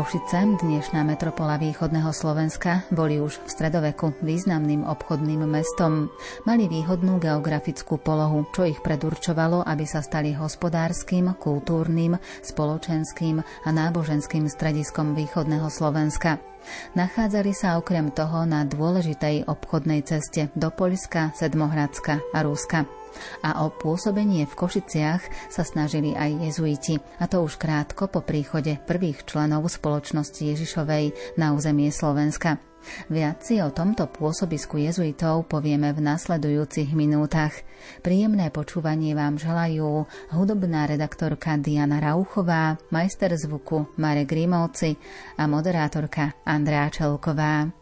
Košice, dnešná metropola východného Slovenska, boli už v stredoveku významným obchodným mestom. Mali výhodnú geografickú polohu, čo ich predurčovalo, aby sa stali hospodárskym, kultúrnym, spoločenským a náboženským strediskom východného Slovenska. Nachádzali sa okrem toho na dôležitej obchodnej ceste do Poľska, Sedmohradska a Rúska a o pôsobenie v Košiciach sa snažili aj jezuiti, a to už krátko po príchode prvých členov spoločnosti Ježišovej na územie Slovenska. Viac si o tomto pôsobisku jezuitov povieme v nasledujúcich minútach. Príjemné počúvanie vám želajú hudobná redaktorka Diana Rauchová, majster zvuku Marek Grimovci a moderátorka Andrea Čelková.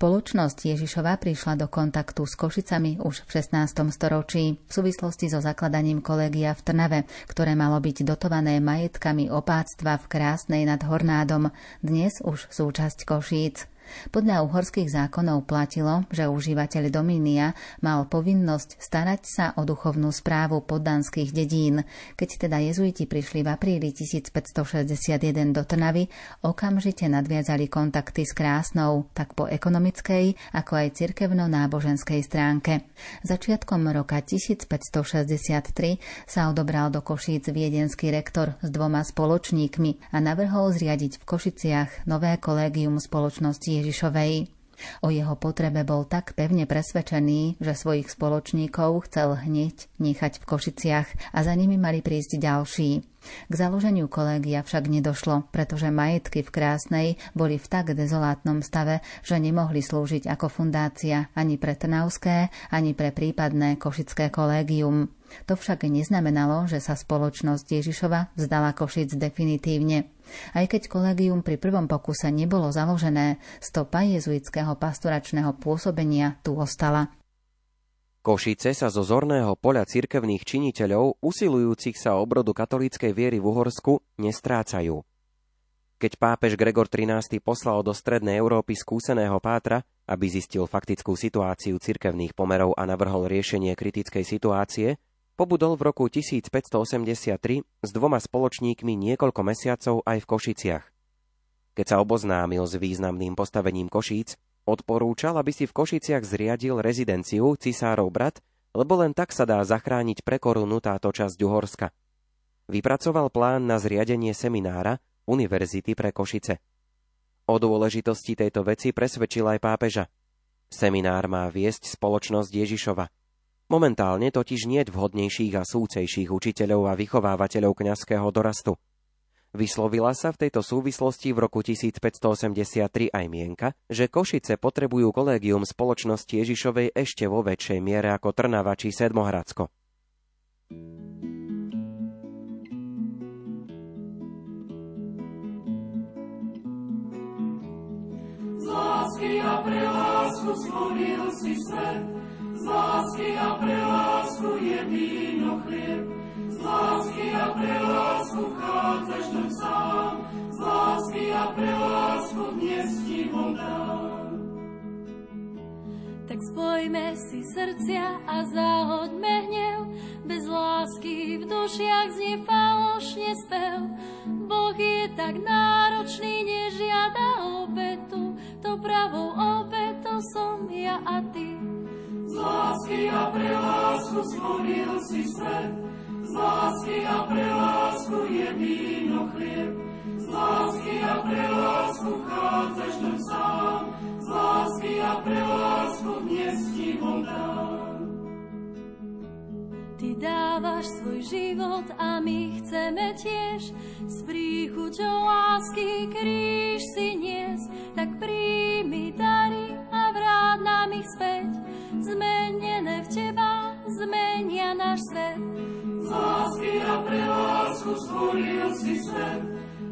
Spoločnosť Ježišova prišla do kontaktu s Košicami už v 16. storočí v súvislosti so zakladaním kolégia v Trnave, ktoré malo byť dotované majetkami opáctva v Krásnej nad Hornádom, dnes už súčasť Košíc. Podľa uhorských zákonov platilo, že užívateľ domínia mal povinnosť starať sa o duchovnú správu poddanských dedín. Keď teda jezuiti prišli v apríli 1561 do Trnavy, okamžite nadviazali kontakty s Krásnou, tak po ekonomickej, ako aj cirkevno-náboženskej stránke. Začiatkom roka 1563 sa odobral do Košíc viedenský rektor s dvoma spoločníkmi a navrhol zriadiť v Košiciach nové kolégium spoločnosti Ježišovej. O jeho potrebe bol tak pevne presvedčený, že svojich spoločníkov chcel hneď nechať v Košiciach a za nimi mali prísť ďalší. K založeniu kolégia však nedošlo, pretože majetky v Krásnej boli v tak dezolátnom stave, že nemohli slúžiť ako fundácia ani pre Trnavské, ani pre prípadné Košické kolégium. To však neznamenalo, že sa spoločnosť Ježišova vzdala Košic definitívne. Aj keď kolegium pri prvom pokuse nebolo založené, stopa jezuitského pastoračného pôsobenia tu ostala. Košice sa zo zorného poľa cirkevných činiteľov, usilujúcich sa o obrodu katolíckej viery v Uhorsku, nestrácajú. Keď pápež Gregor XIII poslal do strednej Európy skúseného pátra, aby zistil faktickú situáciu cirkevných pomerov a navrhol riešenie kritickej situácie, Pobudol v roku 1583 s dvoma spoločníkmi niekoľko mesiacov aj v Košiciach. Keď sa oboznámil s významným postavením Košíc, odporúčal, aby si v Košiciach zriadil rezidenciu cisárov brat, lebo len tak sa dá zachrániť pre korunu táto časť Uhorska. Vypracoval plán na zriadenie seminára Univerzity pre Košice. O dôležitosti tejto veci presvedčil aj pápeža. Seminár má viesť spoločnosť Ježišova – Momentálne totiž nie vhodnejších a súcejších učiteľov a vychovávateľov kňazského dorastu. Vyslovila sa v tejto súvislosti v roku 1583 aj mienka, že Košice potrebujú kolégium spoločnosti Ježišovej ešte vo väčšej miere ako Trnava či Sedmohradsko. Lásky a pre lásku si svet, z lásky a pre lásku je víno chlieb. Z lásky a pre lásku vchádzaš do sám, z lásky a pre lásku dnes ti dám. Tak spojme si srdcia a zahoďme hnev, bez lásky v dušiach znie falošne spev. Boh je tak náročný, nežiada obetu, to pravou obetou som ja a ty. Lásky a pre lásku stvoril si svet, z lásky a pre lásku je víno chlieb. Z lásky a pre lásku vchádzaš do sám, z lásky a pre lásku dnes ti dám. Ty dávaš svoj život a my chceme tiež s príchuťou lásky kríž si nies, tak príjmi dary nám ich späť. Zmenené v teba zmenia náš svet. Z lásky a pre lásku stvoril si svet,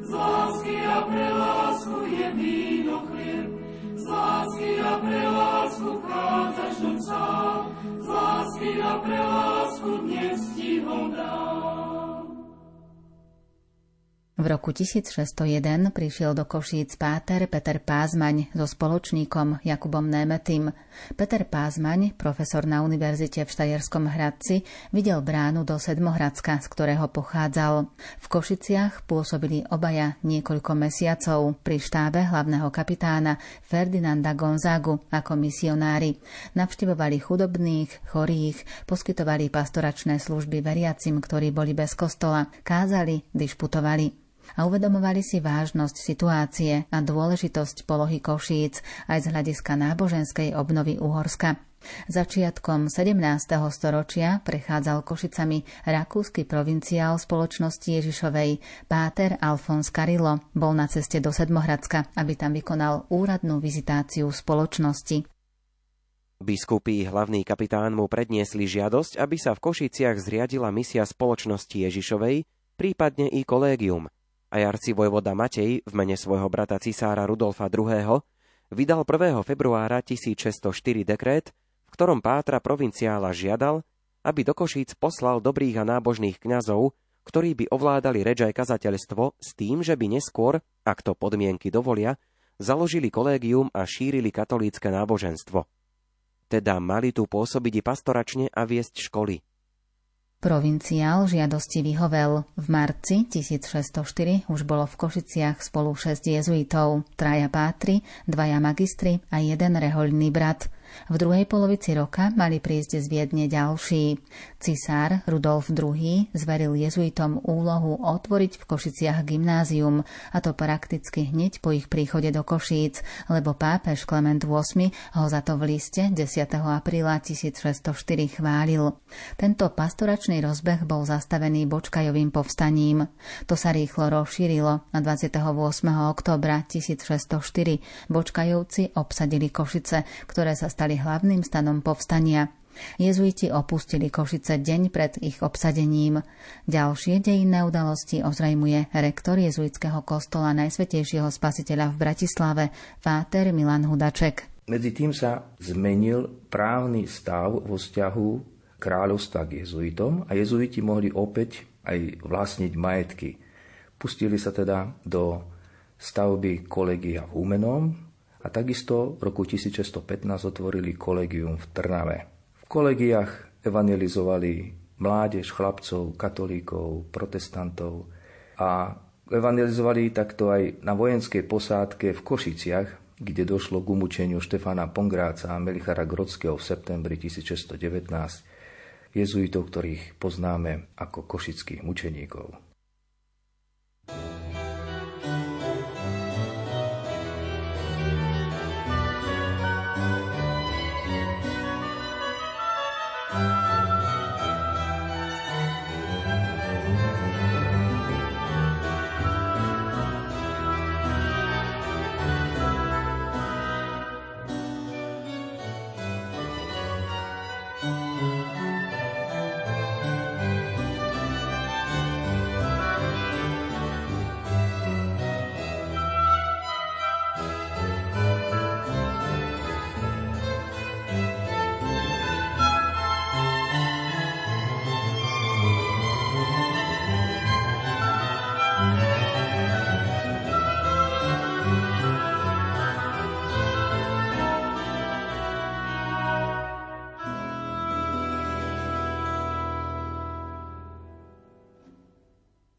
z lásky a pre lásku je víno chlieb. Z lásky a pre lásku vchádzaš do sám, z lásky a pre lásku dnes ti ho dám. V roku 1601 prišiel do Košíc páter Peter Pázmaň so spoločníkom Jakubom Németým. Peter Pázmaň, profesor na univerzite v Štajerskom Hradci, videl bránu do Sedmohradska, z ktorého pochádzal. V Košiciach pôsobili obaja niekoľko mesiacov pri štábe hlavného kapitána Ferdinanda Gonzagu ako misionári. Navštevovali chudobných, chorých, poskytovali pastoračné služby veriacim, ktorí boli bez kostola, kázali, dišputovali a uvedomovali si vážnosť situácie a dôležitosť polohy Košíc aj z hľadiska náboženskej obnovy Uhorska. Začiatkom 17. storočia prechádzal Košicami rakúsky provinciál spoločnosti Ježišovej Páter Alfons Karilo. Bol na ceste do Sedmohradska, aby tam vykonal úradnú vizitáciu spoločnosti. Biskupy hlavný kapitán mu predniesli žiadosť, aby sa v Košiciach zriadila misia spoločnosti Ježišovej, prípadne i kolégium – aj arcivojvoda Matej v mene svojho brata cisára Rudolfa II. vydal 1. februára 1604 dekrét, v ktorom Pátra provinciála žiadal, aby do Košíc poslal dobrých a nábožných kňazov, ktorí by ovládali reč aj kazateľstvo s tým, že by neskôr, ak to podmienky dovolia, založili kolégium a šírili katolícke náboženstvo. Teda mali tu pôsobiť pastoračne a viesť školy. Provinciál žiadosti vyhovel. V marci 1604 už bolo v Košiciach spolu 6 jezuitov, traja pátri, dvaja magistri a jeden rehoľný brat – v druhej polovici roka mali prísť z Viedne ďalší. Cisár Rudolf II zveril jezuitom úlohu otvoriť v Košiciach gymnázium, a to prakticky hneď po ich príchode do Košíc, lebo pápež Klement VIII ho za to v liste 10. apríla 1604 chválil. Tento pastoračný rozbeh bol zastavený Bočkajovým povstaním. To sa rýchlo rozšírilo. Na 28. oktobra 1604 Bočkajovci obsadili Košice, ktoré sa stali hlavným stanom povstania. Jezuiti opustili Košice deň pred ich obsadením. Ďalšie dejinné udalosti ozrejmuje rektor jezuitského kostola Najsvetejšieho spasiteľa v Bratislave, Fáter Milan Hudaček. Medzi tým sa zmenil právny stav vo vzťahu kráľovstva k jezuitom a jezuiti mohli opäť aj vlastniť majetky. Pustili sa teda do stavby kolegia v Humenom, a takisto v roku 1615 otvorili kolegium v Trnave. V kolegiách evangelizovali mládež, chlapcov, katolíkov, protestantov a evangelizovali takto aj na vojenskej posádke v Košiciach, kde došlo k umúčeniu Štefana Pongráca a Melichara Grodského v septembri 1619, jezuitov, ktorých poznáme ako košických mučeníkov.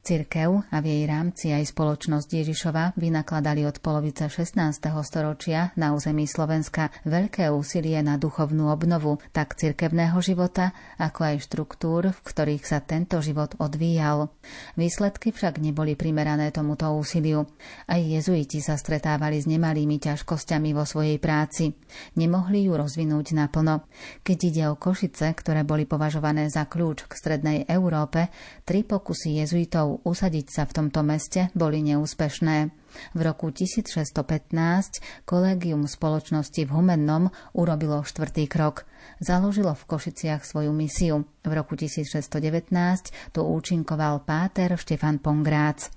Cirkev a v jej rámci aj spoločnosť Ježišova vynakladali od polovice 16. storočia na území Slovenska veľké úsilie na duchovnú obnovu tak cirkevného života, ako aj štruktúr, v ktorých sa tento život odvíjal. Výsledky však neboli primerané tomuto úsiliu. Aj jezuiti sa stretávali s nemalými ťažkosťami vo svojej práci. Nemohli ju rozvinúť naplno. Keď ide o Košice, ktoré boli považované za kľúč k strednej Európe, tri pokusy jezuitov usadiť sa v tomto meste boli neúspešné. V roku 1615 kolégium spoločnosti v Humennom urobilo štvrtý krok. Založilo v Košiciach svoju misiu. V roku 1619 tu účinkoval páter Štefan Pongrác.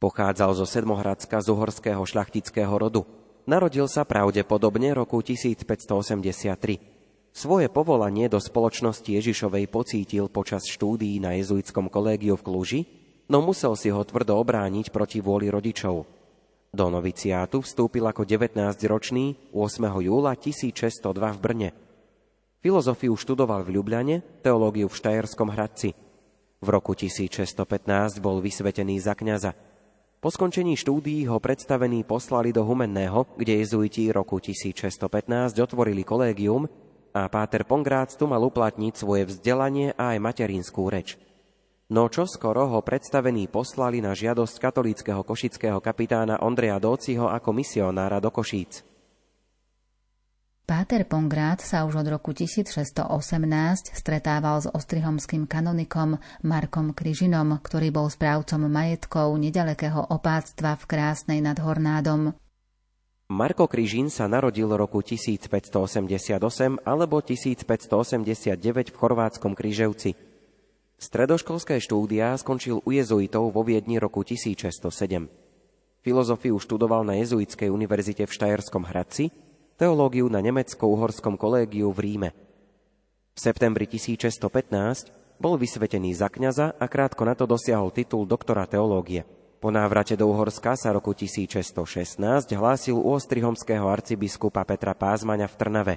Pochádzal zo Sedmohradska z uhorského šľachtického rodu. Narodil sa pravdepodobne roku 1583. Svoje povolanie do spoločnosti Ježišovej pocítil počas štúdií na jezuitskom kolégiu v Kluži, no musel si ho tvrdo obrániť proti vôli rodičov. Do noviciátu vstúpil ako 19-ročný 8. júla 1602 v Brne. Filozofiu študoval v Ljubljane, teológiu v Štajerskom Hradci. V roku 1615 bol vysvetený za kňaza. Po skončení štúdií ho predstavení poslali do Humenného, kde jezuiti roku 1615 otvorili kolégium, a Páter Pongrác tu mal uplatniť svoje vzdelanie a aj materinskú reč. No čo skoro ho predstavení poslali na žiadosť katolíckého košického kapitána Ondreja Dóciho ako misionára do Košíc. Páter Pongrát sa už od roku 1618 stretával s ostrihomským kanonikom Markom Kryžinom, ktorý bol správcom majetkov nedalekého opáctva v Krásnej nad Hornádom. Marko Kryžín sa narodil roku 1588 alebo 1589 v chorvátskom Kryževci. Stredoškolské štúdia skončil u jezuitov vo Viedni roku 1607. Filozofiu študoval na jezuitskej univerzite v Štajerskom Hradci, teológiu na nemecko-uhorskom kolégiu v Ríme. V septembri 1615 bol vysvetený za kňaza a krátko na to dosiahol titul doktora teológie. Po návrate do Uhorska sa roku 1616 hlásil u ostrihomského arcibiskupa Petra Pázmaňa v Trnave.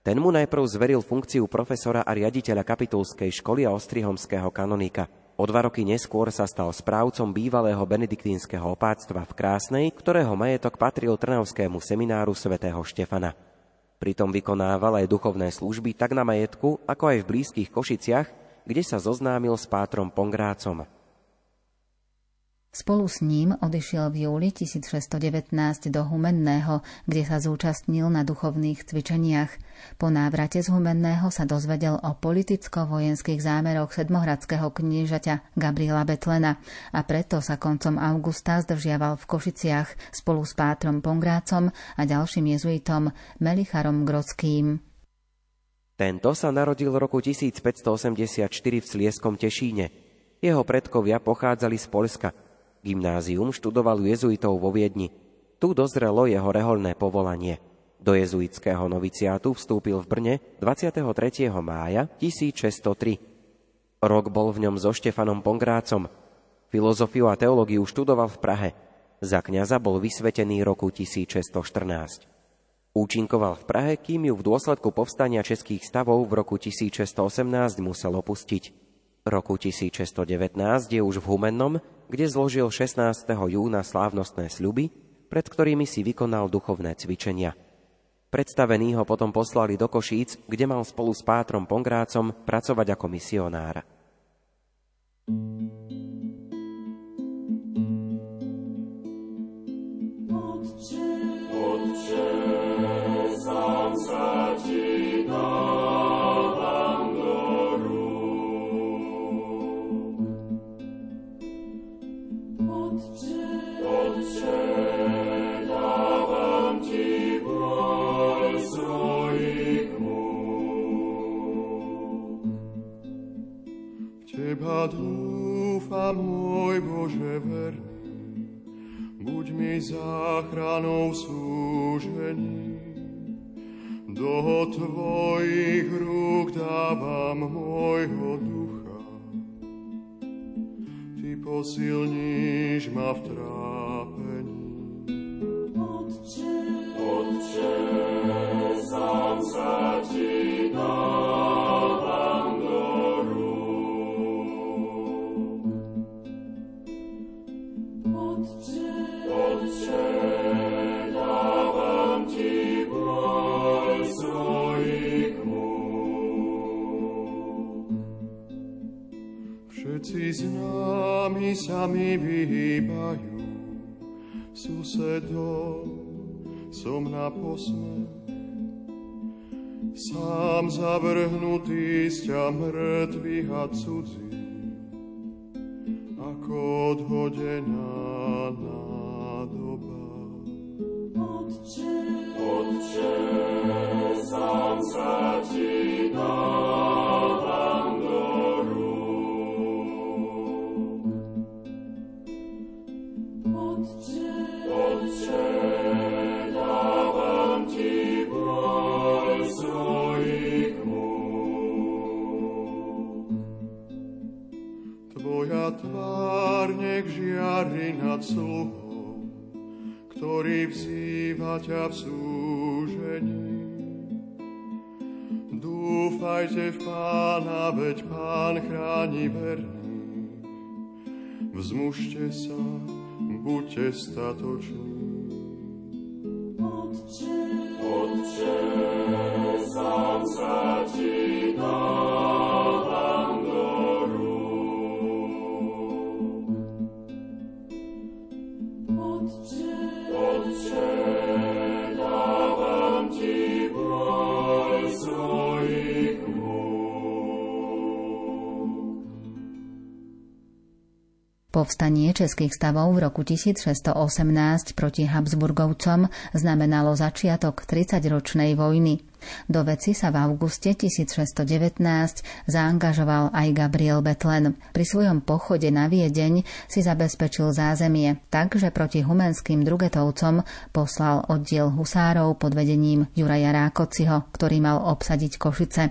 Ten mu najprv zveril funkciu profesora a riaditeľa kapitulskej školy a ostrihomského kanonika. O dva roky neskôr sa stal správcom bývalého benediktínskeho opáctva v Krásnej, ktorého majetok patril Trnavskému semináru svätého Štefana. Pritom vykonával aj duchovné služby tak na majetku, ako aj v blízkych Košiciach, kde sa zoznámil s pátrom Pongrácom. Spolu s ním odišiel v júli 1619 do Humenného, kde sa zúčastnil na duchovných cvičeniach. Po návrate z Humenného sa dozvedel o politicko-vojenských zámeroch sedmohradského kniežaťa Gabriela Betlena a preto sa koncom augusta zdržiaval v Košiciach spolu s Pátrom Pongrácom a ďalším jezuitom Melicharom Grodským. Tento sa narodil roku 1584 v Slieskom Tešíne. Jeho predkovia pochádzali z Polska – Gymnázium študoval jezuitov vo Viedni. Tu dozrelo jeho reholné povolanie. Do jezuitského noviciátu vstúpil v Brne 23. mája 1603. Rok bol v ňom so Štefanom Pongrácom. Filozofiu a teológiu študoval v Prahe. Za kňaza bol vysvetený roku 1614. Účinkoval v Prahe, kým ju v dôsledku povstania českých stavov v roku 1618 musel opustiť. Roku 1619 je už v Humennom, kde zložil 16. júna slávnostné sľuby, pred ktorými si vykonal duchovné cvičenia. Predstavení ho potom poslali do Košíc, kde mal spolu s Pátrom Pongrácom pracovať ako misionár. Bože verný, buď mi záchranou súžení. Do Tvojich rúk dávam môjho ducha, Ty posilníš ma v trápení. Otče, Otče, na posme. Sám zavrhnutý z ťa mŕtvych a cudzí, ako odhodená nádoba. Otče, Otče, sám sa ti dávam do rúk. Otče, Otče, tvár nech žiari nad sluhou, ktorý vzýva ťa v súžení. Dúfajte v Pána, veď Pán chráni verný. Vzmužte sa, buďte statoční. Povstanie českých stavov v roku 1618 proti Habsburgovcom znamenalo začiatok 30-ročnej vojny. Do veci sa v auguste 1619 zaangažoval aj Gabriel Betlen. Pri svojom pochode na Viedeň si zabezpečil zázemie, takže proti humenským drugetovcom poslal oddiel husárov pod vedením Juraja Rákociho, ktorý mal obsadiť Košice.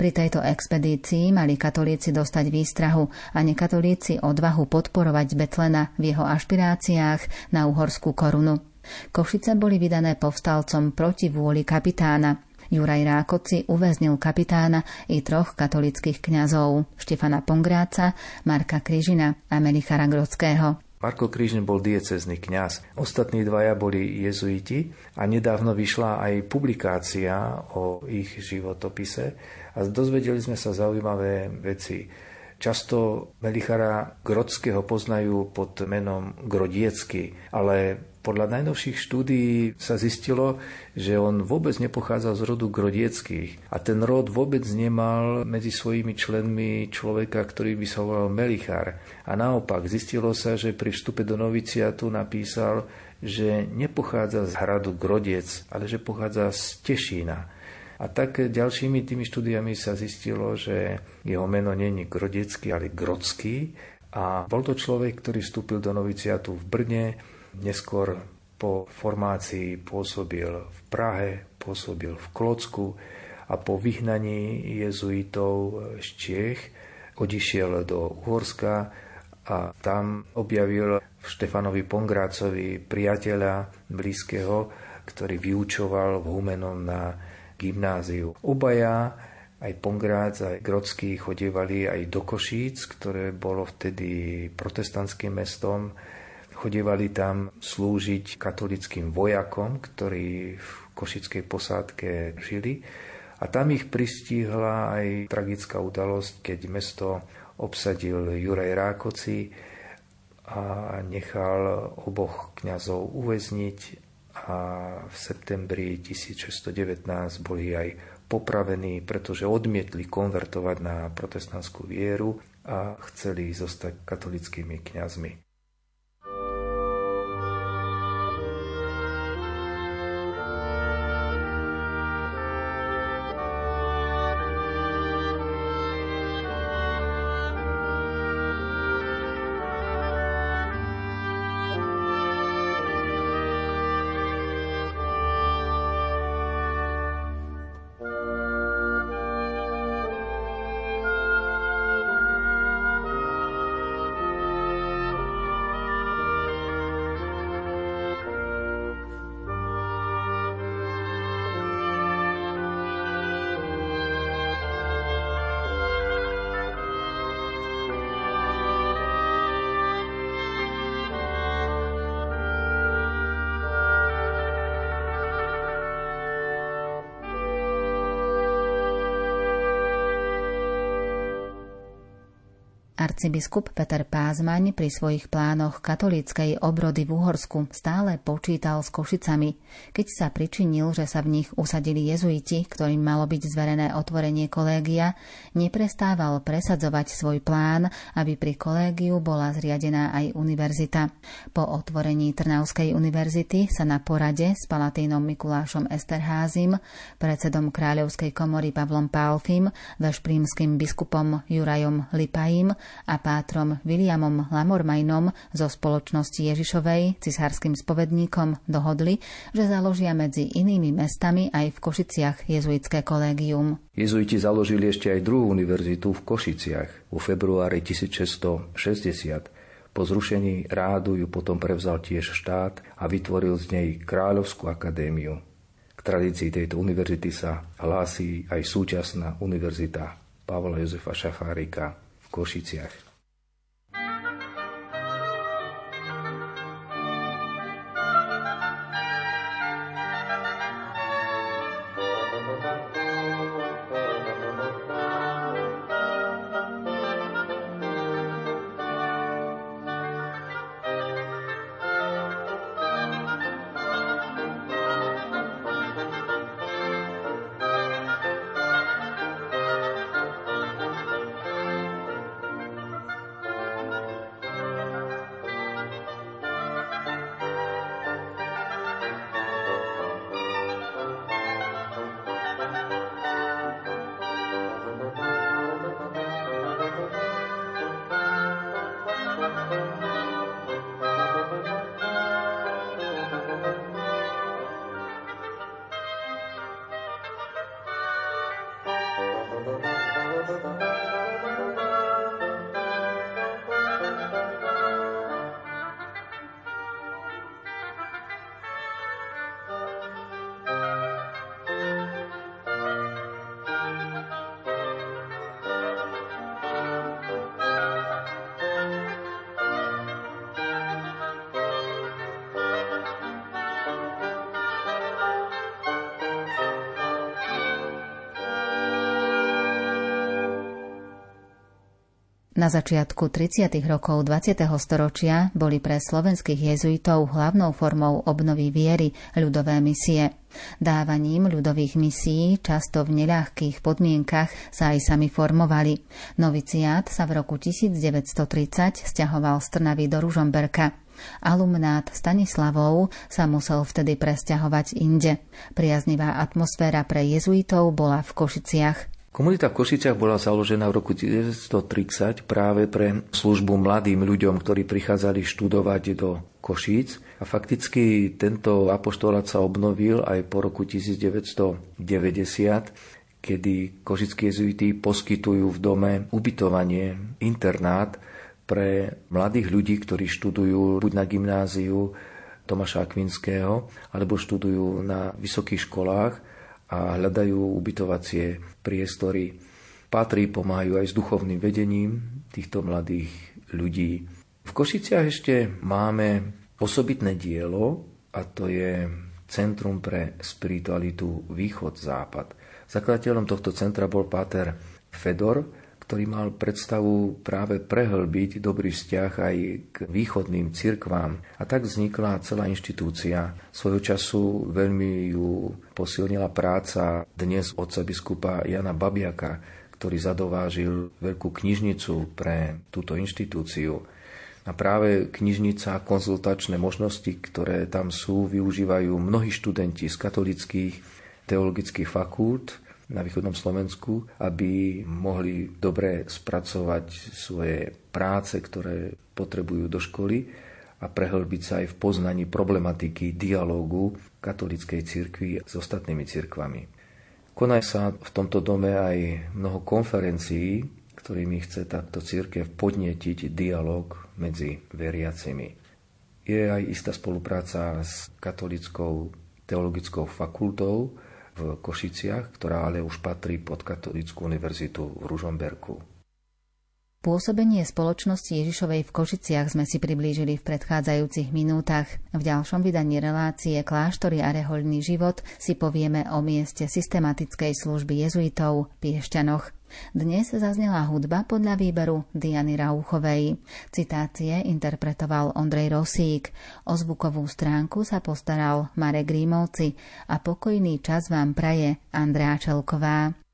Pri tejto expedícii mali katolíci dostať výstrahu a nekatolíci odvahu podporovať Betlena v jeho ašpiráciách na uhorskú korunu. Košice boli vydané povstalcom proti vôli kapitána. Juraj Rákoci uväznil kapitána i troch katolických kňazov Štefana Pongráca, Marka Kryžina a Melichara Grodského. Marko Krížne bol diecezný kňaz. Ostatní dvaja boli jezuiti a nedávno vyšla aj publikácia o ich životopise a dozvedeli sme sa zaujímavé veci. Často Melichara Grodského poznajú pod menom Grodiecky, ale podľa najnovších štúdií sa zistilo, že on vôbec nepochádzal z rodu Grodieckých a ten rod vôbec nemal medzi svojimi členmi človeka, ktorý by sa volal Melichar. A naopak zistilo sa, že pri vstupe do noviciatu napísal, že nepochádza z hradu Grodiec, ale že pochádza z Tešína. A tak ďalšími tými štúdiami sa zistilo, že jeho meno není Grodiecký, ale Grodský. A bol to človek, ktorý vstúpil do noviciatu v Brne, neskôr po formácii pôsobil v Prahe, pôsobil v Klocku a po vyhnaní jezuitov z Čiech odišiel do Uhorska a tam objavil v Štefanovi Pongrácovi priateľa blízkeho, ktorý vyučoval v Humenom na gymnáziu. Obaja, aj Pongrác, aj Grodský chodievali aj do Košíc, ktoré bolo vtedy protestantským mestom. Chodievali tam slúžiť katolickým vojakom, ktorí v košickej posádke žili. A tam ich pristihla aj tragická udalosť, keď mesto obsadil Juraj Rákoci a nechal oboch kňazov uväzniť a v septembri 1619 boli aj popravení, pretože odmietli konvertovať na protestantskú vieru a chceli zostať katolickými kňazmi. Arcibiskup Peter Pázmaň pri svojich plánoch katolíckej obrody v Uhorsku stále počítal s Košicami, keď sa pričinil, že sa v nich usadili jezuiti, ktorým malo byť zverené otvorenie kolégia, neprestával presadzovať svoj plán, aby pri kolégiu bola zriadená aj univerzita. Po otvorení Trnavskej univerzity sa na porade s Palatínom Mikulášom Esterházim, predsedom Kráľovskej komory Pavlom Pálfim, vešprímským biskupom Jurajom Lipajím a pátrom Williamom Lamormainom zo spoločnosti Ježišovej, cisárskym spovedníkom, dohodli, že založia medzi inými mestami aj v Košiciach jezuitské kolégium. Jezuiti založili ešte aj druhú univerzitu v Košiciach vo februári 1660. Po zrušení rádu ju potom prevzal tiež štát a vytvoril z nej Kráľovskú akadémiu. K tradícii tejto univerzity sa hlási aj súčasná univerzita Pavla Jozefa Šafárika v Košiciach. Na začiatku 30. rokov 20. storočia boli pre slovenských jezuitov hlavnou formou obnovy viery ľudové misie. Dávaním ľudových misií, často v neľahkých podmienkach, sa aj sami formovali. Noviciát sa v roku 1930 stiahoval z Trnavy do Ružomberka. Alumnát Stanislavov sa musel vtedy presťahovať inde. Priaznivá atmosféra pre jezuitov bola v Košiciach. Komunita v Košiciach bola založená v roku 1930 práve pre službu mladým ľuďom, ktorí prichádzali študovať do Košíc. A fakticky tento apoštolát sa obnovil aj po roku 1990, kedy košickí jezuiti poskytujú v dome ubytovanie, internát pre mladých ľudí, ktorí študujú buď na gymnáziu Tomáša Akvinského, alebo študujú na vysokých školách a hľadajú ubytovacie priestory. Patrí pomáhajú aj s duchovným vedením týchto mladých ľudí. V Košiciach ešte máme osobitné dielo a to je Centrum pre spiritualitu Východ-Západ. Zakladateľom tohto centra bol páter Fedor, ktorý mal predstavu práve prehlbiť dobrý vzťah aj k východným cirkvám. A tak vznikla celá inštitúcia. Svojho času veľmi ju posilnila práca dnes otca biskupa Jana Babiaka, ktorý zadovážil veľkú knižnicu pre túto inštitúciu. A práve knižnica a konzultačné možnosti, ktoré tam sú, využívajú mnohí študenti z katolických teologických fakult, na východnom Slovensku, aby mohli dobre spracovať svoje práce, ktoré potrebujú do školy a prehlbiť sa aj v poznaní problematiky dialógu katolíckej cirkvi s ostatnými cirkvami. Konajú sa v tomto dome aj mnoho konferencií, ktorými chce táto církev podnetiť dialog medzi veriacimi. Je aj istá spolupráca s katolickou teologickou fakultou, v Košiciach, ktorá ale už patrí pod Katolickú univerzitu v Ružomberku. Pôsobenie spoločnosti Ježišovej v Košiciach sme si priblížili v predchádzajúcich minútach. V ďalšom vydaní relácie Kláštory a rehoľný život si povieme o mieste systematickej služby jezuitov Piešťanoch. Dnes zaznela hudba podľa výberu Diany Rauchovej. Citácie interpretoval Ondrej Rosík. O zvukovú stránku sa postaral Marek Grímovci a pokojný čas vám praje Andrea Čelková.